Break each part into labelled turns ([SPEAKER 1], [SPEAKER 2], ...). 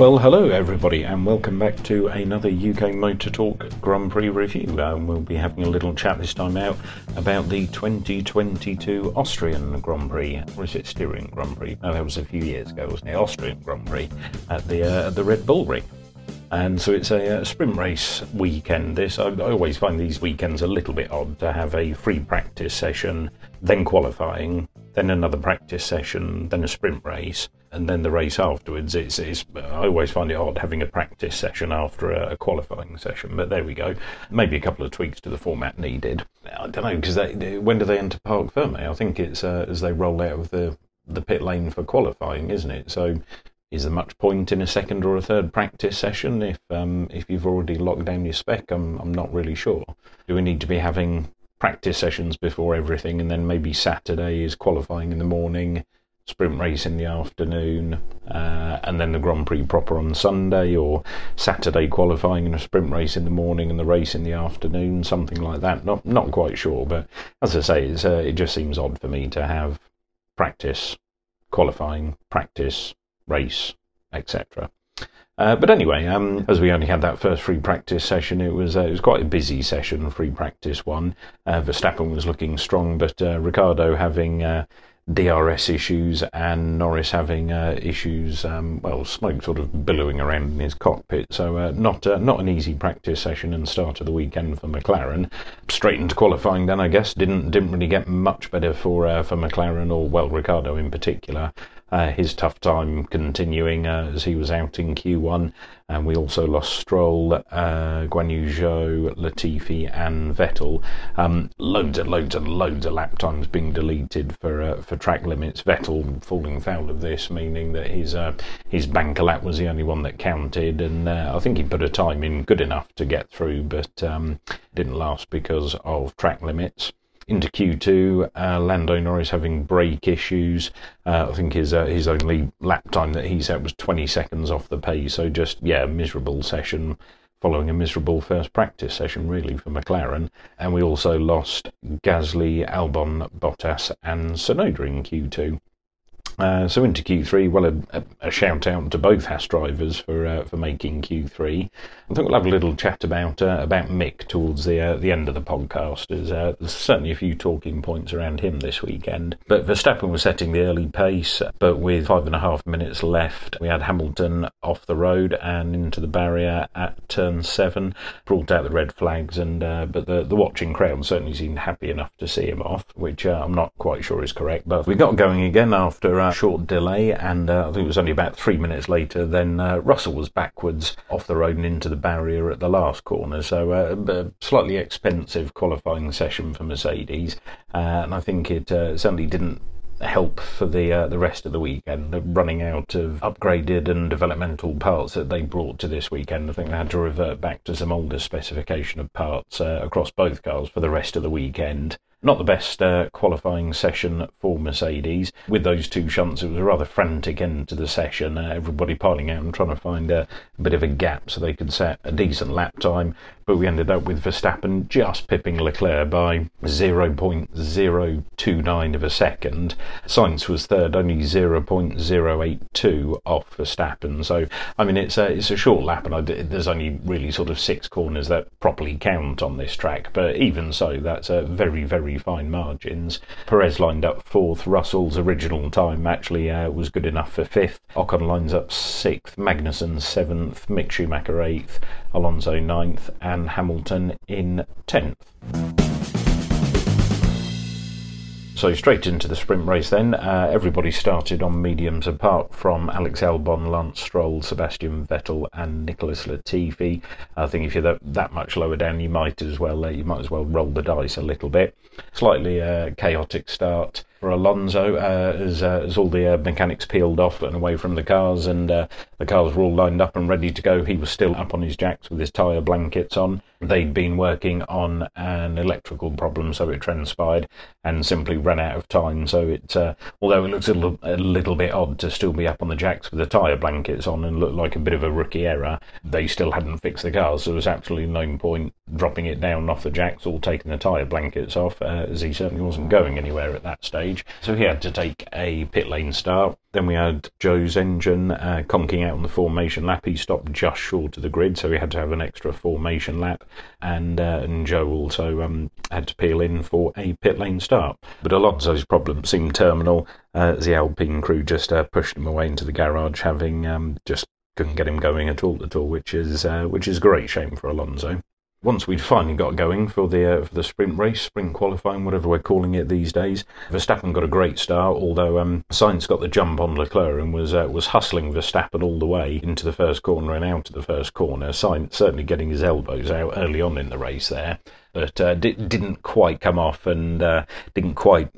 [SPEAKER 1] Well, hello everybody, and welcome back to another UK Motor Talk Grand Prix review. Um, we'll be having a little chat this time out about the 2022 Austrian Grand Prix, or is it Styrian Grand Prix? No, that was a few years ago, wasn't it? Austrian Grand Prix at the uh, the Red Bull Ring. And so it's a, a sprint race weekend. This I, I always find these weekends a little bit odd to have a free practice session, then qualifying, then another practice session, then a sprint race and then the race afterwards. It's, it's I always find it odd having a practice session after a, a, qualifying session, but there we go. Maybe a couple of tweaks to the format needed. I don't know because when do they enter Parc Ferme? I think it's uh, as they roll out of the the pit lane for qualifying, isn't it? So. Is there much point in a second or a third practice session if um, if you've already locked down your spec? I'm I'm not really sure. Do we need to be having practice sessions before everything, and then maybe Saturday is qualifying in the morning, sprint race in the afternoon, uh, and then the Grand Prix proper on Sunday, or Saturday qualifying and a sprint race in the morning and the race in the afternoon, something like that. Not not quite sure, but as I say, uh, it just seems odd for me to have practice, qualifying, practice, race, etc. Uh, but anyway, um, as we only had that first free practice session, it was uh, it was quite a busy session, free practice one. Uh, Verstappen was looking strong, but uh, Ricciardo having uh, DRS issues and Norris having uh, issues, um, well, smoke sort of billowing around in his cockpit. So uh, not uh, not an easy practice session and start of the weekend for McLaren. Straight into qualifying, then I guess didn't didn't really get much better for uh, for McLaren or well Ricciardo in particular uh, his tough time continuing uh, as he was out in Q1. And we also lost Stroll, uh, Guan Yu Zhou, Latifi, and Vettel. Um, loads and loads and loads of lap times being deleted for uh, for track limits. Vettel falling foul of this, meaning that his uh, his banker lap was the only one that counted. And uh, I think he put a time in good enough to get through, but um, didn't last because of track limits into Q2. Uh, Lando Norris having brake issues. Uh, I think his uh, his only lap time that he set was 20 seconds off the pace. So just yeah, miserable session following a miserable first practice session really for McLaren. And we also lost Gasly, Albon, Bottas, and Tsunoda in Q2. Uh, so into Q3, well, a, a, shout out to both Haas drivers for uh, for making Q3. I think we'll have a little chat about uh, about Mick towards the uh, the end of the podcast. As, uh, there's certainly a few talking points around him this weekend. But Verstappen was setting the early pace, but with five and a half minutes left, we had Hamilton off the road and into the barrier at turn seven, brought out the red flags, and but the the watching crowd certainly seemed happy enough to see him off, which I'm not quite sure is correct. But we got going again after short delay, and uh, I think it was only about three minutes later. Then uh, Russell was backwards off the road and into the barrier at the last corner. So uh, a slightly expensive qualifying session for Mercedes, uh, and I think it uh, certainly didn't help for the uh, the rest of the weekend. The running out of upgraded and developmental parts that they brought to this weekend, I think they had to revert back to some older specification of parts uh, across both cars for the rest of the weekend. Not the best uh, qualifying session for Mercedes. With those two shunts, it was a rather frantic end to the session. Uh, everybody piling out and trying to find a, a, bit of a gap so they could set a decent lap time. But we ended up with Verstappen just pipping Leclerc by 0.029 of a second. Sainz was third, only 0.082 off Verstappen. So, I mean, it's a, it's a short lap, and I, there's only really sort of six corners that properly count on this track. But even so, that's a very, very very fine margins. Perez lined up fourth. Russell's original time actually uh, was good enough for fifth. Ocon lines up sixth. Magnussen seventh. Mick Schumacher eighth. Alonso ninth. And Hamilton in tenth. So straight into the sprint race then. Uh, everybody started on mediums apart from Alex Albon, Lance Stroll, Sebastian Vettel, and Nicholas Latifi. I think if you're that, that much lower down, you might as well uh, you might as well roll the dice a little bit. Slightly uh, chaotic start for Alonso uh, as, uh, as all the uh, mechanics peeled off and away from the cars and uh, the cars were all lined up and ready to go. He was still up on his jacks with his tyre blankets on. They'd been working on an electrical problem, so it transpired and simply ran out of time. So it, uh, although it looks a little, a little bit odd to still be up on the jacks with the tyre blankets on and look like a bit of a rookie error, they still hadn't fixed the cars. So there was absolutely no point dropping it down off the jacks or taking the tyre blankets off, uh, as he certainly wasn't going anywhere at that stage. Stage. So he had to take a pit lane start. Then we had Zhou's engine uh, conking out on the formation lap. He stopped just short of the grid, so he had to have an extra formation lap. And, uh, and Zhou also um, had to peel in for a pit lane start. But Alonso's problem seemed terminal uh, the Alpine crew just uh, pushed him away into the garage, having um, just couldn't get him going at all at all, which is uh, which is great shame for Alonso once we'd finally got going for the uh, for the sprint race, sprint qualifying, whatever we're calling it these days, Verstappen got a great start. Although um, Sainz got the jump on Leclerc and was uh, was hustling Verstappen all the way into the first corner and out of the first corner. Sainz certainly getting his elbows out early on in the race there but uh, di- didn't quite come off and uh, didn't quite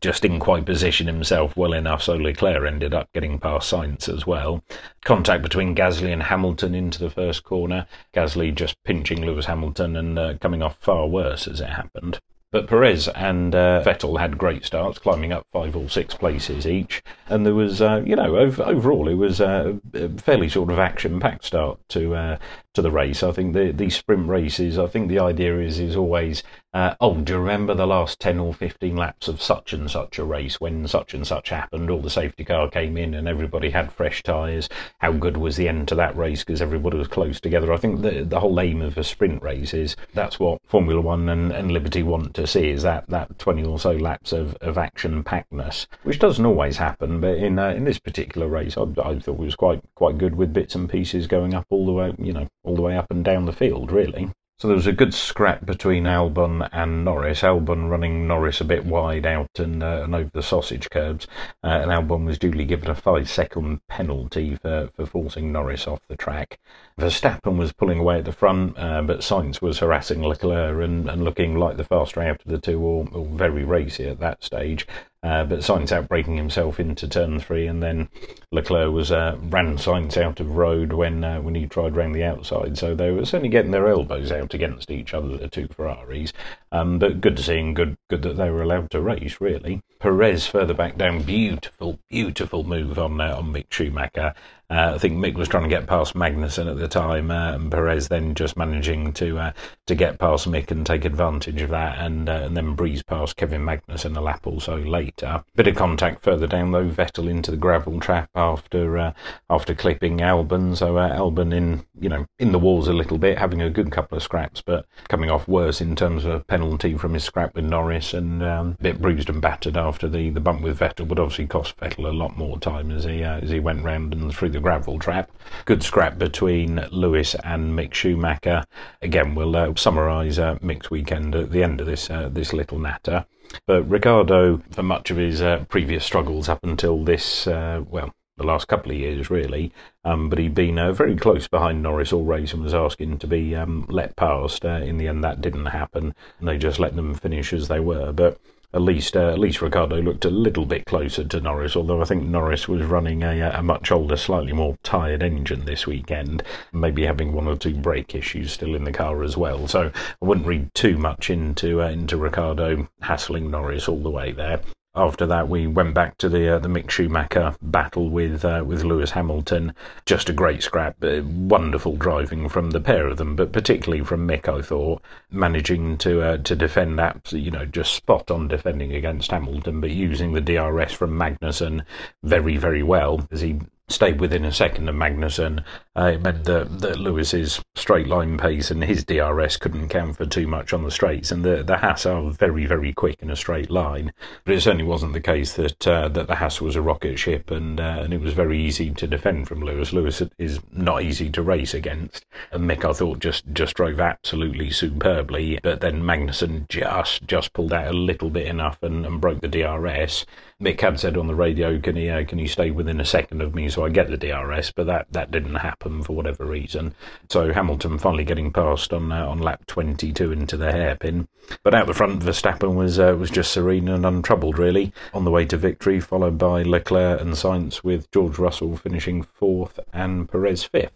[SPEAKER 1] just didn't quite position himself well enough. So Leclerc ended up getting past Sainz as well. Contact between Gasly and Hamilton into the first corner. Gasly just pinching Lewis Hamilton and uh, coming off far worse as it happened. But Perez and uh, Vettel had great starts, climbing up five or six places each. And there was, uh, you know, ov- overall, it was a fairly sort of action packed start to uh, to the race. I think the, these sprint races, I think the idea is is always, uh, oh, do you remember the last 10 or 15 laps of such and such a race when such and such happened? All the safety car came in and everybody had fresh tyres. How good was the end to that race because everybody was close together? I think the, the whole aim of a sprint race is that's what Formula One and, and Liberty want to see is that, that 20 or so laps of, of action packedness, which doesn't always happen. But in uh, in this particular race, I, I thought it was quite quite good with bits and pieces going up all the way, you know, all the way up and down the field, really. So there was a good scrap between Albon and Norris. Albon running Norris a bit wide out and, uh, and over the sausage curbs, uh, and Albon was duly given a five-second penalty for, for forcing Norris off the track. Verstappen was pulling away at the front, uh, but Sainz was harassing Leclerc and, and looking like the faster out of the two, or, or very racy at that stage. Uh, but Sainz outbraking himself into turn three, and then Leclerc was uh, ran Sainz out of road when uh, when he tried round the outside. So they were certainly getting their elbows out against each other, the two Ferraris. Um, but good to see good good that they were allowed to race. Really, Perez further back down, beautiful, beautiful move on uh, on Mick Schumacher. Uh, I think Mick was trying to get past Magnussen at the time, uh, and Perez then just managing to to get past Mick and take advantage of that, and and then breeze past Kevin Magnussen a lap or so later. Bit of contact further down though, Vettel into the gravel trap after uh, after clipping Albon. So uh, Albon in you know in the walls a little bit, having a good couple of scraps, but coming off worse in terms of penalty from his scrap with Norris, and um, a bit bruised and battered after the, the bump with Vettel, but obviously cost Vettel a lot more time as he as he went round and through the gravel trap. Good scrap between Lewis and Mick Schumacher. Again, we'll uh, summarise uh, Mick's weekend at the end of this uh, this little natter. But Ricciardo, for much of his uh, previous struggles up until this, uh, well, the last couple of years, really. Um, but he'd been uh, very close behind Norris all race and was asking to be um, let past. Uh, in the end, that didn't happen, and they just let them finish as they were. But at least uh, at least Ricciardo looked a little bit closer to Norris, although I think Norris was running a, a much older, slightly more tired engine this weekend, maybe having one or two brake issues still in the car as well. So I wouldn't read too much into uh, into Ricciardo hassling Norris all the way there after that, we went back to the uh, the Mick Schumacher battle with uh, with Lewis Hamilton. Just a great scrap, uh, wonderful driving from the pair of them, but particularly from Mick. I thought managing to uh, to defend that, you know, just spot on defending against Hamilton, but using the DRS from Magnussen very very well as he stayed within a second of Magnussen. Uh, it meant that, that Lewis's straight line pace and his DRS couldn't count for too much on the straights, and the the Haas are very very quick in a straight line. But it certainly wasn't the case that uh, that the Haas was a rocket ship, and uh, and it was very easy to defend from Lewis. Lewis is not easy to race against, and Mick I thought just just drove absolutely superbly, but then Magnussen just just pulled out a little bit enough and, and broke the DRS. Mick had said on the radio, "Can he uh, can he stay within a second of me so I get the DRS?" But that, that didn't happen for whatever reason. So Hamilton finally getting past on uh, on lap 22 into the hairpin. But out the front, Verstappen was uh, was just serene and untroubled really on the way to victory, followed by Leclerc and Sainz, with George Russell finishing fourth and Perez fifth.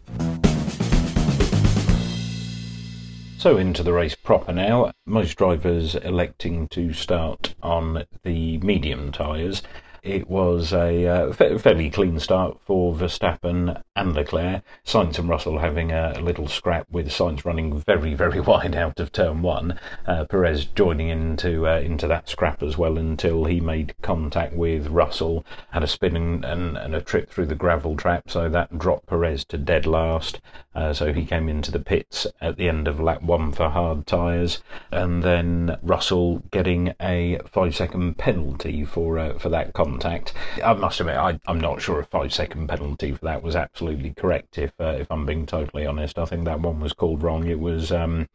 [SPEAKER 1] So into the race proper now. Most drivers electing to start on the medium tyres. It was a uh, fairly clean start for Verstappen and Leclerc. Sainz and Russell having a, little scrap with Sainz running very, very wide out of turn one. Uh, Perez joining into uh, into that scrap as well until he made contact with Russell, had a spin and, and, and a trip through the gravel trap, so that dropped Perez to dead last. Uh, so he came into the pits at the end of lap one for hard tyres, and then Russell getting a five second penalty for uh, for that contact. I must admit, I, am not sure a five second penalty for that was absolutely correct. If uh, if I'm being totally honest, I think that one was called wrong. It was, um,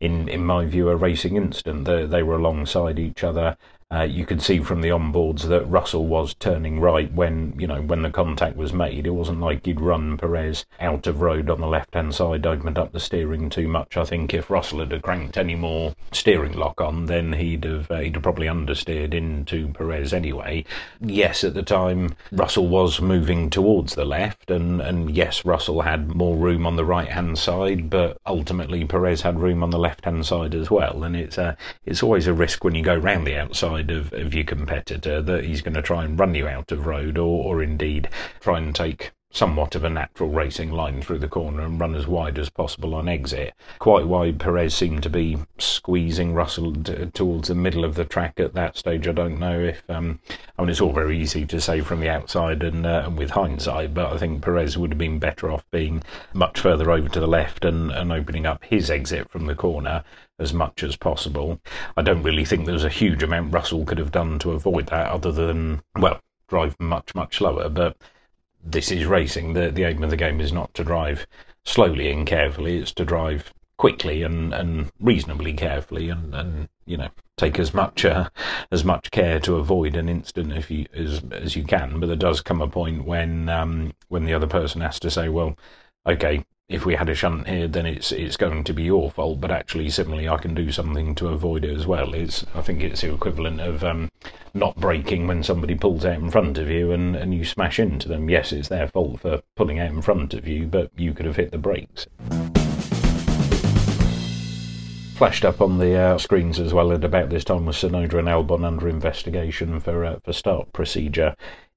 [SPEAKER 1] in in my view, a racing incident. They, they were alongside each other. Uh, you could see from the onboards that Russell was turning right when you know when the contact was made. It wasn't like he'd run Perez out of road on the left hand side, opened up the steering too much. I think if Russell had cranked any more steering lock on, then he'd have uh, he'd have probably understeered into Perez anyway. Yes, at the time Russell was moving towards the left, and and yes, Russell had more room on the right hand side, but ultimately Perez had room on the left hand side as well. And it's uh, it's always a risk when you go round the outside side of, of your competitor that he's going to try and run you out of road or, or indeed try and take somewhat of a natural racing line through the corner and run as wide as possible on exit. Quite why Perez seemed to be squeezing Russell t- towards the middle of the track at that stage. I don't know if, um, I mean, it's all very easy to say from the outside and, uh, and with hindsight, but I think Perez would have been better off being much further over to the left and, and opening up his exit from the corner as much as possible. I don't really think there's a huge amount Russell could have done to avoid that, other than well, drive much much slower. But this is racing. The the aim of the game is not to drive slowly and carefully. It's to drive quickly and, and reasonably carefully, and, and you know take as much uh, as much care to avoid an incident if you as as you can. But there does come a point when um, when the other person has to say, well, okay, if we had a shunt here, then it's it's going to be your fault. But actually, similarly, I can do something to avoid it as well. It's I think it's the equivalent of um, not braking when somebody pulls out in front of you and, and you smash into them. Yes, it's their fault for pulling out in front of you, but you could have hit the brakes. Flashed up on the uh, screens as well at about this time was Tsunoda and Albon under investigation for uh, for start procedure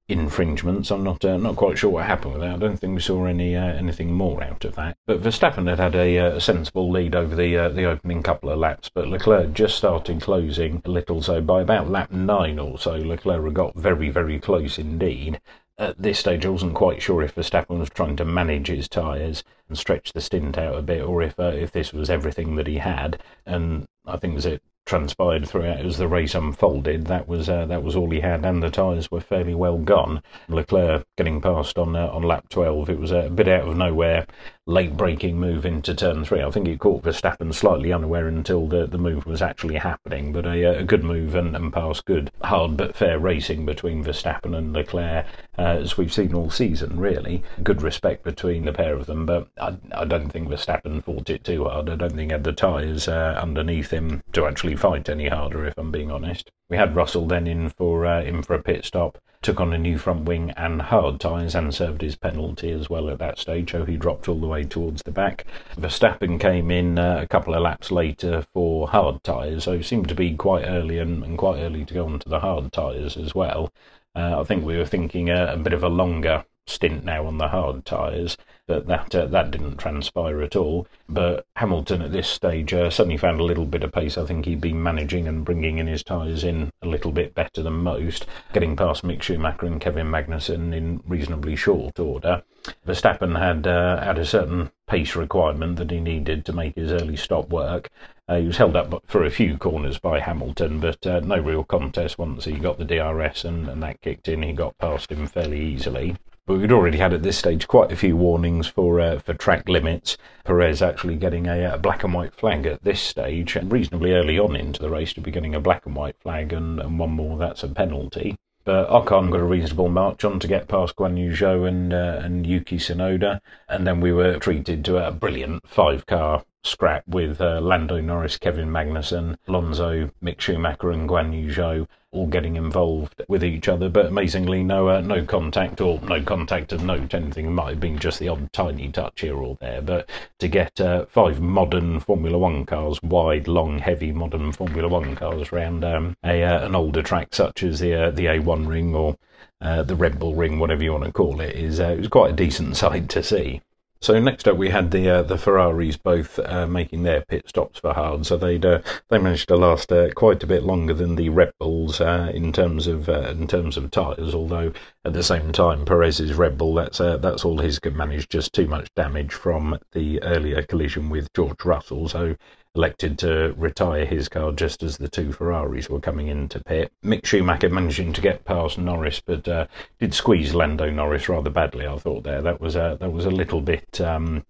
[SPEAKER 1] infringements. I'm not uh, not quite sure what happened with that. I don't think we saw any uh, anything more out of that. But Verstappen had had a, uh, sensible lead over the uh, the opening couple of laps, but Leclerc just started closing a little. So by about lap nine or so, Leclerc got very very close indeed. At this stage, I wasn't quite sure if Verstappen was trying to manage his tyres and stretch the stint out a bit, or if uh, if this was everything that he had. And I think it transpired throughout as the race unfolded, that was uh, that was all he had, and the tyres were fairly well gone. Leclerc getting past on uh, on lap 12, it was a bit out of nowhere late braking move into turn three. I think it caught Verstappen slightly unaware until the, the move was actually happening, but a, a good move and, and past good, hard but fair racing between Verstappen and Leclerc, uh, as we've seen all season, really. Good respect between the pair of them, but I, I don't think Verstappen fought it too hard. I don't think he had the tyres uh, underneath him to actually fight any harder, if I'm being honest. We had Russell then in for uh, in for a pit stop took on a new front wing and hard tyres and served his penalty as well at that stage, so he dropped all the way towards the back. Verstappen came in uh, a couple of laps later for hard tyres, so seemed to be quite early and, and quite early to go onto the hard tyres as well. Uh, I think we were thinking a, a bit of a longer stint now on the hard tyres, but that uh, that didn't transpire at all. But Hamilton at this stage uh, suddenly found a little bit of pace. I think he'd been managing and bringing in his tyres in a little bit better than most, getting past Mick Schumacher and Kevin Magnussen in reasonably short order. Verstappen had uh, had a certain pace requirement that he needed to make his early stop work. Uh, he was held up for a few corners by Hamilton, but uh, no real contest once he got the DRS and, and that kicked in. He got past him fairly easily. But we'd already had at this stage quite a few warnings for uh, for track limits. Perez actually getting a, a, black and white flag at this stage, reasonably early on into the race to be getting a black and white flag, and, and one more that's a penalty. But Ocon got a reasonable march on to get past Guan Yu Zhou and uh, and Yuki Tsunoda, and then we were treated to a brilliant five car scrap with uh, Lando Norris, Kevin Magnussen, Alonso, Mick Schumacher, and Guan Yu Zhou all getting involved with each other, but amazingly, no uh, no contact or no contact of note. Anything might have been just the odd tiny touch here or there, but to get uh, five modern Formula One cars, wide, long, heavy modern Formula One cars around um, a uh, an older track such as the uh, the A1 ring or uh, the Red Bull ring, whatever you want to call it, is uh, it was quite a decent sight to see. So next up, we had the uh, the Ferraris both uh, making their pit stops for hard. So they uh, they managed to last uh, quite a bit longer than the Red Bulls uh, in terms of uh, in terms of tyres. Although at the same time, Perez's Red Bull that's that's all his could manage. Just too much damage from the earlier collision with George Russell. So elected to retire his car just as the two Ferraris were coming into pit. Mick Schumacher managing to get past Norris, but uh, did squeeze Lando Norris rather badly. I thought there that was a that was a little bit um,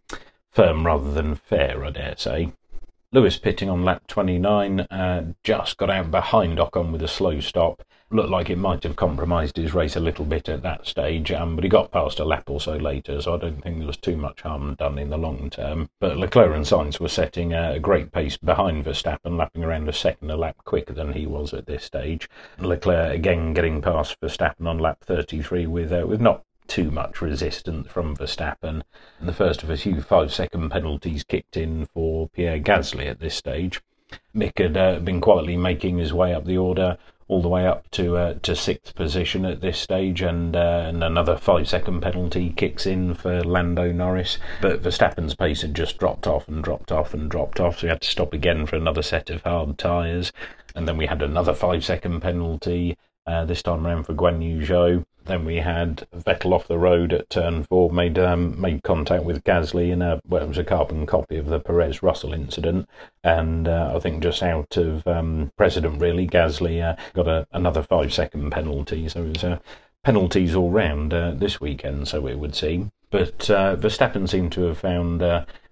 [SPEAKER 1] firm rather than fair, I dare say. Lewis pitting on lap 29, uh, just got out behind Ocon with a slow stop. Looked like it might have compromised his race a little bit at that stage, um, but he got past a lap or so later, so I don't think there was too much harm done in the long term. But Leclerc and Sainz were setting a great pace behind Verstappen, lapping around a second a lap quicker than he was at this stage. Leclerc again getting past Verstappen on lap 33 with uh, with not too much resistance from Verstappen. And the first of a few five second penalties kicked in for Pierre Gasly at this stage. Mick had uh, been quietly making his way up the order, all the way up to uh, to sixth position at this stage, and uh, and another five second penalty kicks in for Lando Norris. But Verstappen's pace had just dropped off and dropped off and dropped off, so he had to stop again for another set of hard tyres. And then we had another five second penalty, uh, this time around for Guan Yu Zhou. Then we had Vettel off the road at turn four, made um, made contact with Gasly in a well, it was a carbon copy of the Perez Russell incident, and uh, I think just out of um, precedent really, Gasly uh, got a, another five second penalty, so it was uh, penalties all round uh, this weekend, so it would seem. But Verstappen seemed to have found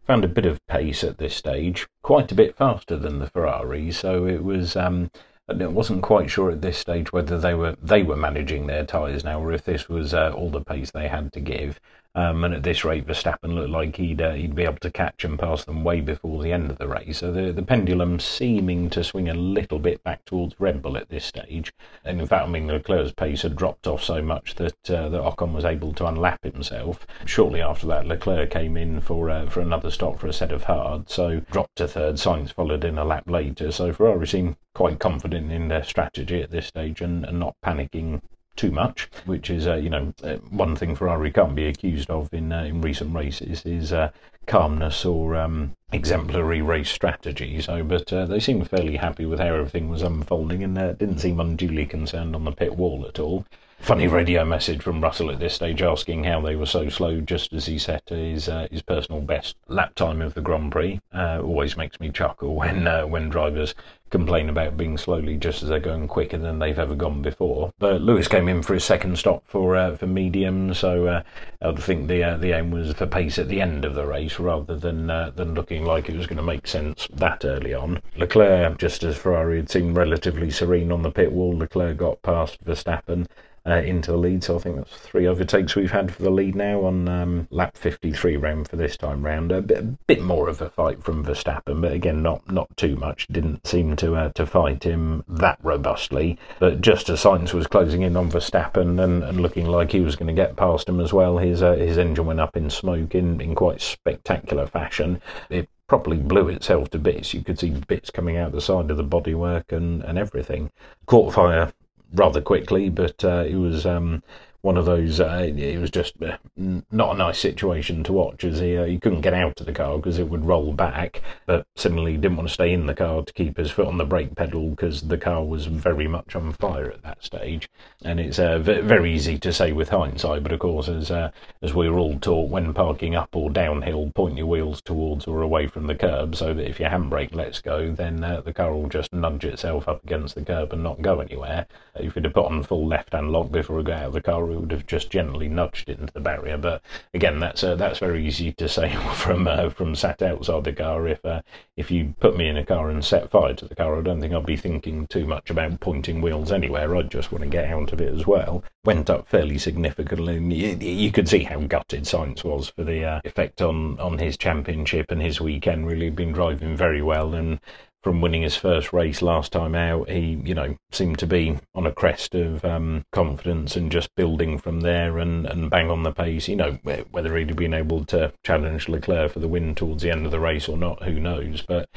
[SPEAKER 1] found a bit of pace at this stage, quite a bit faster than the Ferrari, so it was. Um, I wasn't quite sure at this stage whether they were they were managing their tyres now, or if this was uh, all the pace they had to give. Um, and at this rate, Verstappen looked like he'd uh, he'd be able to catch and pass them way before the end of the race. So the the pendulum seeming to swing a little bit back towards Red Bull at this stage. And in fact, I mean Leclerc's pace had dropped off so much that uh, that Ocon was able to unlap himself. Shortly after that, Leclerc came in for uh, for another stop for a set of hard, so dropped to third. Sainz followed in a lap later. So Ferrari seemed quite confident in their strategy at this stage and, and not panicking too much, which is, uh, you know, uh, one thing Ferrari can't be accused of in uh, in recent races is uh, calmness or um, exemplary race strategy. So, but uh, they seemed fairly happy with how everything was unfolding and uh, didn't seem unduly concerned on the pit wall at all. Funny radio message from Russell at this stage asking how they were so slow just as he set his his personal best lap time of the Grand Prix. Always makes me chuckle when when drivers complain about being slowly just as they're going quicker than they've ever gone before. But Lewis came in for his second stop for uh, for medium, so uh, I think the uh, the aim was for pace at the end of the race rather than than looking like it was going to make sense that early on. Leclerc, just as Ferrari had seemed relatively serene on the pit wall, Leclerc got past Verstappen uh, into the lead. So I think that's three overtakes we've had for the lead now on um, lap 53 round for this time round. A bit, a bit, more of a fight from Verstappen, but again, not not too much. Didn't seem to uh, to fight him that robustly. But just as Sainz was closing in on Verstappen and, and looking like he was going to get past him as well, his uh, his engine went up in smoke in, in quite spectacular fashion. It properly blew itself to bits. You could see bits coming out the side of the bodywork and, and everything. Caught fire rather quickly, but uh, it was um, one of those. Uh, it was just uh, not a nice situation to watch, as he uh, he couldn't get out of the car because it would roll back. But similarly, he didn't want to stay in the car to keep his foot on the brake pedal because the car was very much on fire at that stage. And it's uh, very easy to say with hindsight, but of course, as uh, as we were all taught when parking up or downhill, point your wheels towards or away from the curb, so that if your handbrake lets go, then uh, the car will just nudge itself up against the curb and not go anywhere. If you'd have put on full left-hand lock before we got out of the car, would have just generally nudged it into the barrier. But again, that's uh, that's very easy to say from uh, from sat outside the car. If uh, if you put me in a car and set fire to the car, I don't think I'd be thinking too much about pointing wheels anywhere. I'd just want to get out of it as well. Went up fairly significantly. You, you could see how gutted Sainz was for the uh, effect on on his championship and his weekend. Really been driving very well and from winning his first race last time out, he, you know, seemed to be on a crest of um, confidence and just building from there and, and bang on the pace. You know, whether he'd been able to challenge Leclerc for the win towards the end of the race or not, who knows? But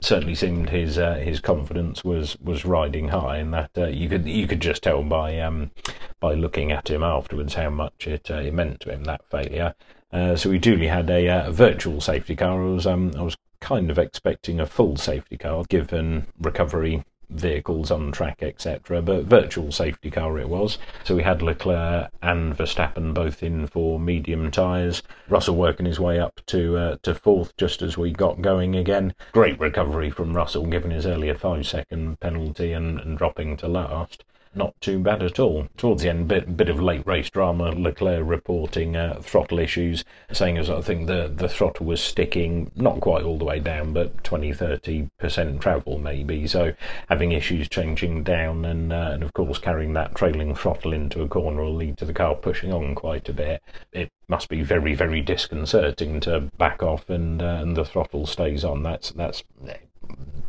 [SPEAKER 1] certainly seemed his uh, his confidence was was riding high, and that uh, you could you could just tell by um, by looking at him afterwards how much it, uh, it meant to him that failure. Uh, so we duly had a, uh, virtual safety car. I was um, I was kind of expecting a full safety car given recovery vehicles on track, etc. But virtual safety car it was. So we had Leclerc and Verstappen both in for medium tyres. Russell working his way up to uh, to fourth just as we got going again. Great recovery from Russell, given his earlier five second penalty and, and dropping to last not too bad at all. Towards the end, bit bit of late race drama. Leclerc reporting uh, throttle issues, saying as I think the the throttle was sticking not quite all the way down, but 20 30 percent travel maybe. So having issues changing down, and uh, and of course carrying that trailing throttle into a corner will lead to the car pushing on quite a bit. It must be very very disconcerting to back off and uh, and the throttle stays on. That's that's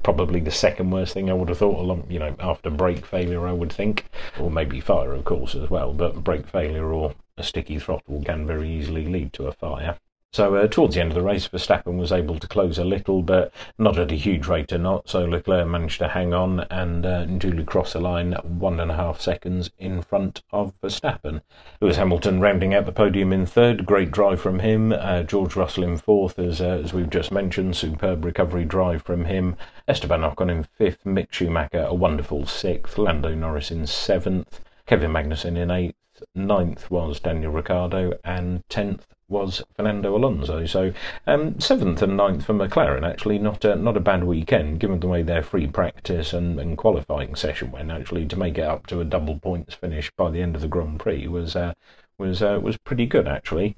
[SPEAKER 1] probably the second worst thing I would have thought along you know after brake failure I would think. Or maybe fire of course as well. But brake failure or a sticky throttle can very easily lead to a fire so uh, towards the end of the race, Verstappen was able to close a little, but not at a huge rate or not. So Leclerc managed to hang on and uh, duly cross the line one and a half seconds in front of Verstappen. Lewis Hamilton rounding out the podium in third. Great drive from him. Uh, George Russell in fourth, as uh, as we've just mentioned. Superb recovery drive from him. Esteban Ocon in fifth. Mick Schumacher a wonderful sixth. Lando Norris in seventh. Kevin Magnussen in eighth. Ninth was Daniel Ricciardo, and tenth was Fernando Alonso. So um, seventh and ninth for McLaren actually not a, not a bad weekend given the way their free practice and, and qualifying session went. Actually, to make it up to a double points finish by the end of the Grand Prix was uh, was uh, was pretty good actually.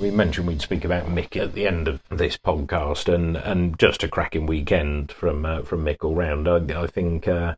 [SPEAKER 1] We mentioned we'd speak about Mick at the end of this podcast, and, and just a cracking weekend from uh, from Mick all round. I, I think uh,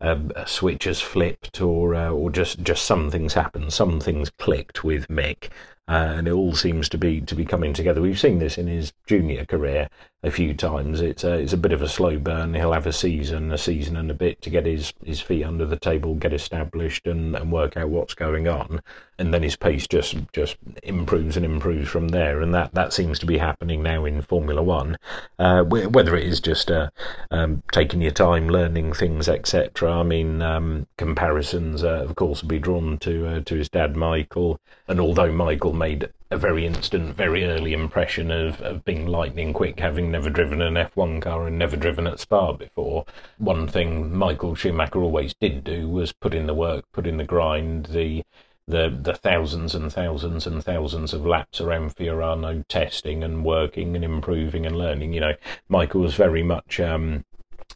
[SPEAKER 1] um, a switch has flipped or uh, or just just some things happened, some things clicked with Mick, uh, and it all seems to be to be coming together. We've seen this in his junior career a few times. It's a, it's a bit of a slow burn. He'll have a season, a season and a bit to get his, his feet under the table, get established, and, and work out what's going on, and then his pace just just improves and improves from there. And that, that seems to be happening now in Formula One. Uh, whether it is just uh, um, taking your time, learning things, etc. I mean, um, comparisons, uh, of course, will be drawn to uh, to his dad Michael, and although Michael made a very instant, very early impression of, of being lightning quick, having never driven an F1 car and never driven at Spa before. One thing Michael Schumacher always did do was put in the work, put in the grind, the the the thousands and thousands and thousands of laps around Fiorano testing and working and improving and learning. You know, Michael was very much um,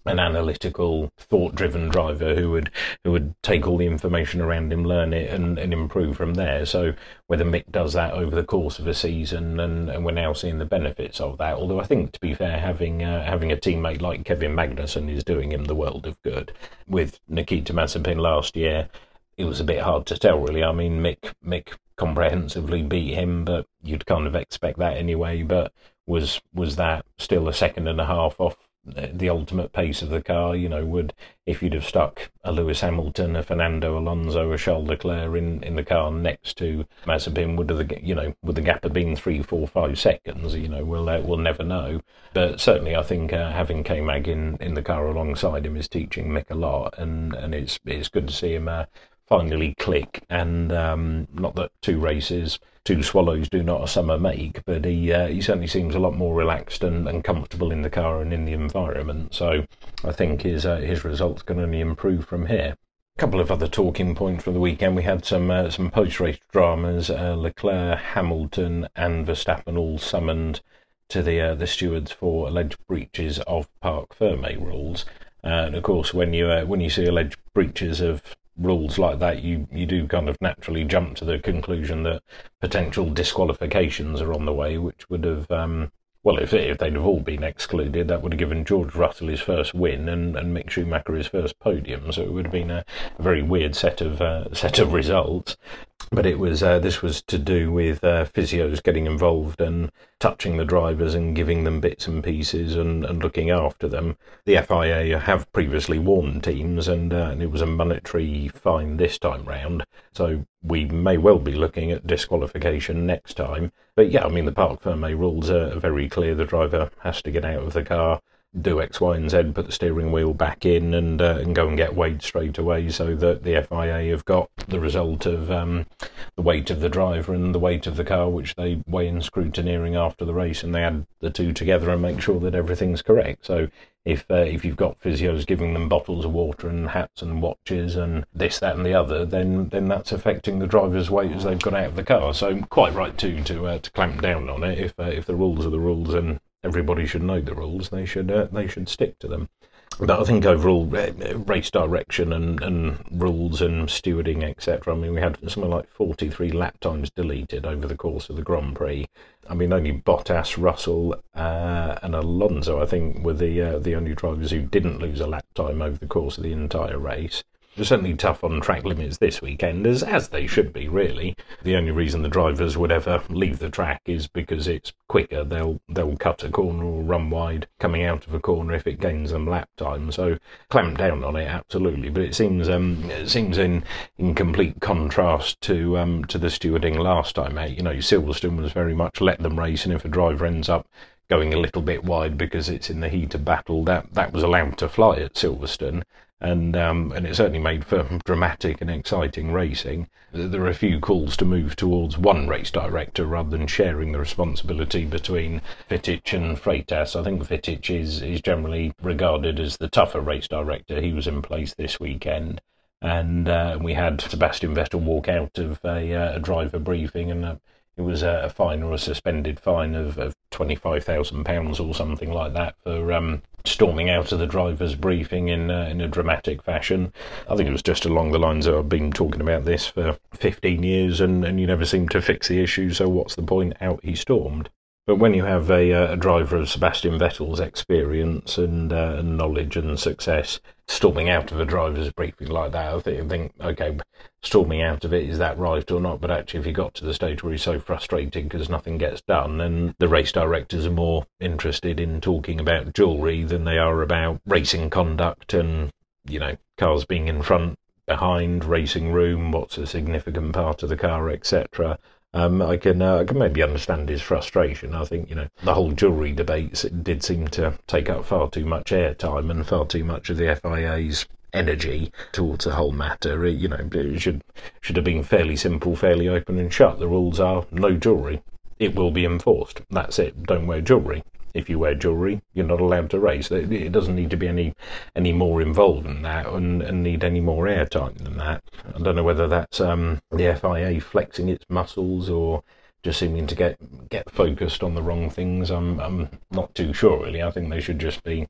[SPEAKER 1] an analytical, thought-driven driver who would who would take all the information around him, learn it, and, and improve from there. So whether Mick does that over the course of a season, and, and we're now seeing the benefits of that. Although I think, to be fair, having uh, having a teammate like Kevin Magnussen is doing him the world of good. With Nikita Mazepin last year, it was a bit hard to tell, really. I mean, Mick Mick comprehensively beat him, but you'd kind of expect that anyway. But was was that still a second and a half off the ultimate pace of the car. You know, would if you'd have stuck a Lewis Hamilton, a Fernando Alonso, a Charles Leclerc in, in the car next to Mazepin, would the you know would the gap have been three, four, five seconds? You know, we'll uh, we'll never know. But certainly, I think uh, having K Mag in, in the car alongside him is teaching Mick a lot, and and it's it's good to see him uh, finally click. And um, not that two races two swallows do not a summer make, but he uh, he certainly seems a lot more relaxed and, and comfortable in the car and in the environment. So I think his uh, his results can only improve from here. A couple of other talking points from the weekend. We had some uh, some post race dramas. Uh, Leclerc, Hamilton, and Verstappen all summoned to the uh, the stewards for alleged breaches of parc ferme rules. Uh, and of course, when you when you see alleged breaches of rules like that, you, you do kind of naturally jump to the conclusion that potential disqualifications are on the way, which would have um, well, if, if they'd have all been excluded, that would have given George Russell his first win and, and Mick Schumacher his first podium. So it would have been a, a very weird set of uh, set of results. But it was uh, this was to do with uh, physios getting involved and touching the drivers and giving them bits and pieces and, and looking after them. The FIA have previously warned teams, and, uh, and it was a monetary fine this time round. So we may well be looking at disqualification next time. But yeah, I mean, the Parc Ferme rules are very clear. The driver has to get out of the car, do X, Y, and Z, put the steering wheel back in, and uh, and go and get weighed straight away, so that the FIA have got the result of um, the weight of the driver and the weight of the car, which they weigh in scrutineering after the race, and they add the two together and make sure that everything's correct. So if uh, if you've got physios giving them bottles of water and hats and watches and this, that, and the other, then then that's affecting the driver's weight as they've got out of the car. So quite right too to uh, to clamp down on it. If uh, if the rules are the rules and everybody should know the rules. They should uh, they should stick to them. But I think overall, uh, race direction and, and rules and stewarding, etc. I mean, we had something like 43 lap times deleted over the course of the Grand Prix. I mean, only Bottas, Russell, uh, and Alonso, I think, were the uh, the only drivers who didn't lose a lap time over the course of the entire race. Certainly tough on track limits this weekend, as, as they should be, really. The only reason the drivers would ever leave the track is because it's quicker. They'll they'll cut a corner or run wide coming out of a corner if it gains them lap time. So clamp down on it, absolutely. But it seems um, it seems in in complete contrast to um, to the stewarding last time out. You know, Silverstone was very much let them race, and if a driver ends up going a little bit wide because it's in the heat of battle, that that was allowed to fly at Silverstone and um, and it certainly made for dramatic and exciting racing. There are a few calls to move towards one race director rather than sharing the responsibility between Wittich and Freitas. I think Wittich is is generally regarded as the tougher race director. He was in place this weekend. And uh, we had Sebastian Vettel walk out of a, uh, a driver briefing, and it was a, fine or a suspended fine of, of £25,000 or something like that for um, storming out of the driver's briefing in, uh, in a dramatic fashion. I think it was just along the lines of I've been talking about this for 15 years and, and you never seem to fix the issue, so what's the point? Out he stormed. But when you have a, uh, a driver of Sebastian Vettel's experience and, uh, knowledge and success storming out of a driver's briefing like that, I think, think, okay, storming out of it, is that right or not? But actually, if you got to the stage where he's so frustrated because nothing gets done, and the race directors are more interested in talking about jewellery than they are about racing conduct and, you know, cars being in front, behind, racing room, what's a significant part of the car, etc um, I can uh, I can maybe understand his frustration. I think you know the whole jewellery debates did seem to take up far too much airtime and far too much of the FIA's energy towards the whole matter. It, you know, it should should have been fairly simple, fairly open and shut. The rules are no jewellery. It will be enforced. That's it. Don't wear jewellery if you wear jewellery, you're not allowed to race. It doesn't need to be any any more involved than that, and, and need any more airtime than that. I don't know whether that's um, the FIA flexing its muscles or just seeming to get get focused on the wrong things. I'm I'm not too sure really. I think they should just be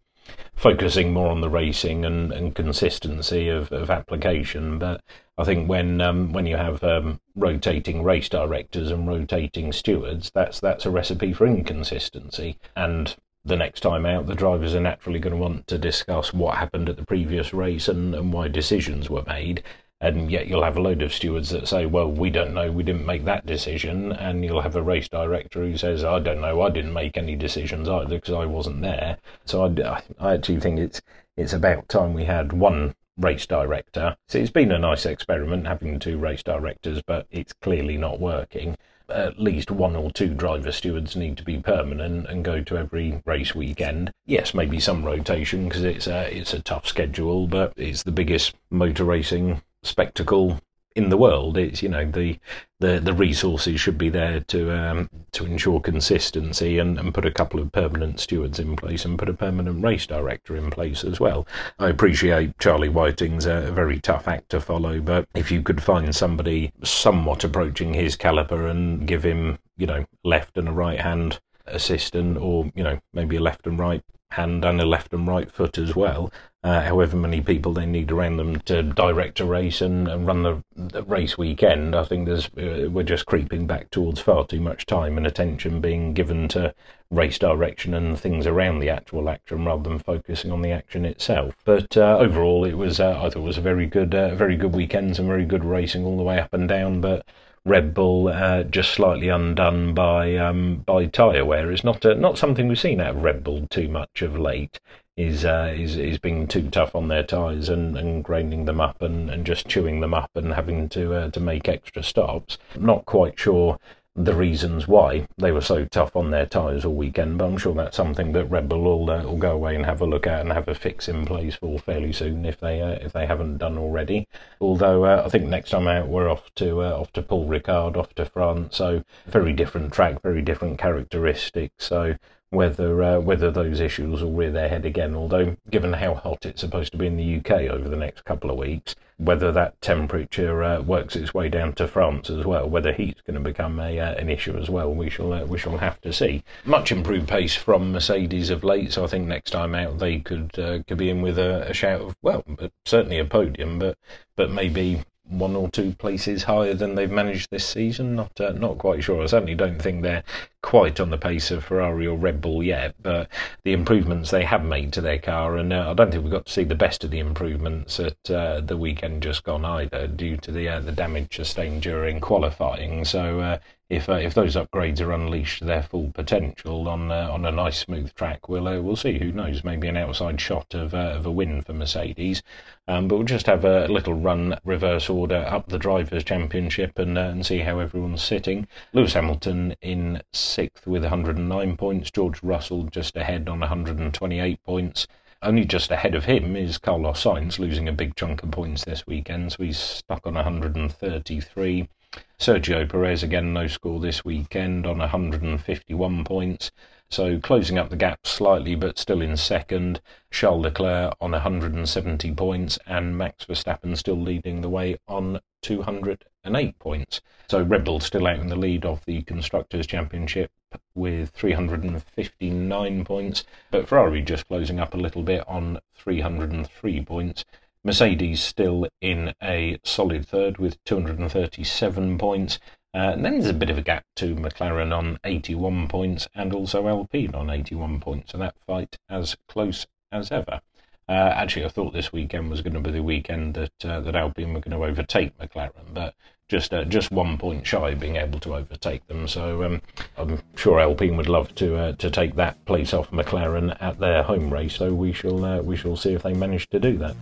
[SPEAKER 1] focusing more on the racing and, and consistency of, of application. But I think when um, when you have um, rotating race directors and rotating stewards, that's that's a recipe for inconsistency. And the next time out, the drivers are naturally going to want to discuss what happened at the previous race and, and why decisions were made. And yet you'll have a load of stewards that say, well, we don't know, we didn't make that decision. And you'll have a race director who says, I don't know, I didn't make any decisions either because I wasn't there. So I, I actually think it's, it's about time we had one race director. So it's been a nice experiment having two race directors, but it's clearly not working. At least one or two driver stewards need to be permanent and go to every race weekend. Yes, maybe some rotation because it's a it's a tough schedule, but it's the biggest motor racing spectacle in the world. It's you know the the, the resources should be there to um, to ensure consistency and, and put a couple of permanent stewards in place and put a permanent race director in place as well. I appreciate Charlie Whiting's a very tough act to follow, but if you could find somebody somewhat approaching his caliber and give him you know left and a right hand assistant or you know maybe a left and right hand and a left and right foot as well uh, however many people they need around them to direct a race and, and run the, the, race weekend. I think there's uh, we're just creeping back towards far too much time and attention being given to race direction and things around the actual action rather than focusing on the action itself. But uh, overall, it was uh, I thought it was a very good, uh, very good weekend, some very good racing all the way up and down. But Red Bull uh, just slightly undone by um, by tyre wear is not not something we've seen out of Red Bull too much of late is uh, is is being too tough on their tyres and, and grinding them up and, and just chewing them up and having to uh, to make extra stops. not quite sure the reasons why they were so tough on their tyres all weekend, but I'm sure that's something that Red Bull will, uh, will go away and have a look at and have a fix in place for fairly soon if they uh, if they haven't done already. Although uh, I think next time out we're off to uh, off to Paul Ricard, off to France, so very different track, very different characteristics. So whether uh, whether those issues will rear their head again. Although, given how hot it's supposed to be in the UK over the next couple of weeks, whether that temperature uh, works its way down to France as well, whether heat's going to become a uh, an issue as well, we shall uh, we shall have to see. Much improved pace from Mercedes of late, so I think next time out they could uh, could be in with a, a shout of well, certainly a podium, but but maybe one or two places higher than they've managed this season. Not uh, not quite sure. I certainly don't think they're quite on the pace of Ferrari or Red Bull yet, but the improvements they have made to their car, and uh, I don't think we got to see the best of the improvements at uh, the weekend just gone either, due to the uh, the damage sustained during qualifying. So uh, if uh, if those upgrades are unleashed to their full potential on uh, on a nice smooth track, we'll we'll see. Who knows? Maybe an outside shot of of a win for Mercedes. Um, but we'll just have a little run reverse order up the drivers' championship and and see how everyone's sitting. Lewis Hamilton in sixth with 109 points. George Russell just ahead on 128 points. Only just ahead of him is Carlos Sainz, losing a big chunk of points this weekend, so he's stuck on 133. Sergio Perez again no score this weekend on 151 points. So closing up the gap slightly, but still in second. Charles Leclerc on 170 points, and Max Verstappen still leading the way on 208 points. So Red Bull still out in the lead of the Constructors' Championship with 359 points, but Ferrari just closing up a little bit on 303 points. Mercedes still in a solid third with 237 points. Uh, and then there's a bit of a gap to McLaren on 81 points and also Alpine on 81 points. So that fight as close as ever. Uh, actually, I thought this weekend was going to be the weekend that uh, that Alpine were going to overtake McLaren, but just uh, just one point shy of being able to overtake them. So um, I'm sure Alpine would love to uh, to take that place off McLaren at their home race. So we shall uh, we shall see if they manage to do that.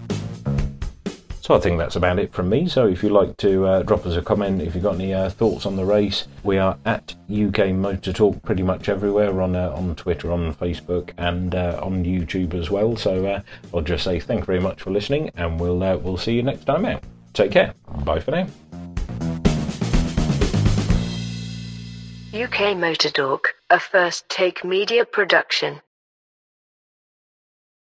[SPEAKER 1] So I think that's about it from me. So if you'd like to uh, drop us a comment, if you've got any uh, thoughts on the race, we are at UK Motor Talk pretty much everywhere on uh, on Twitter, on Facebook, and on YouTube as well. So I'll just say thank you very much for listening, and we'll we'll see you next time out. Take care. Bye for now.
[SPEAKER 2] UK Motor Talk, a first take media production.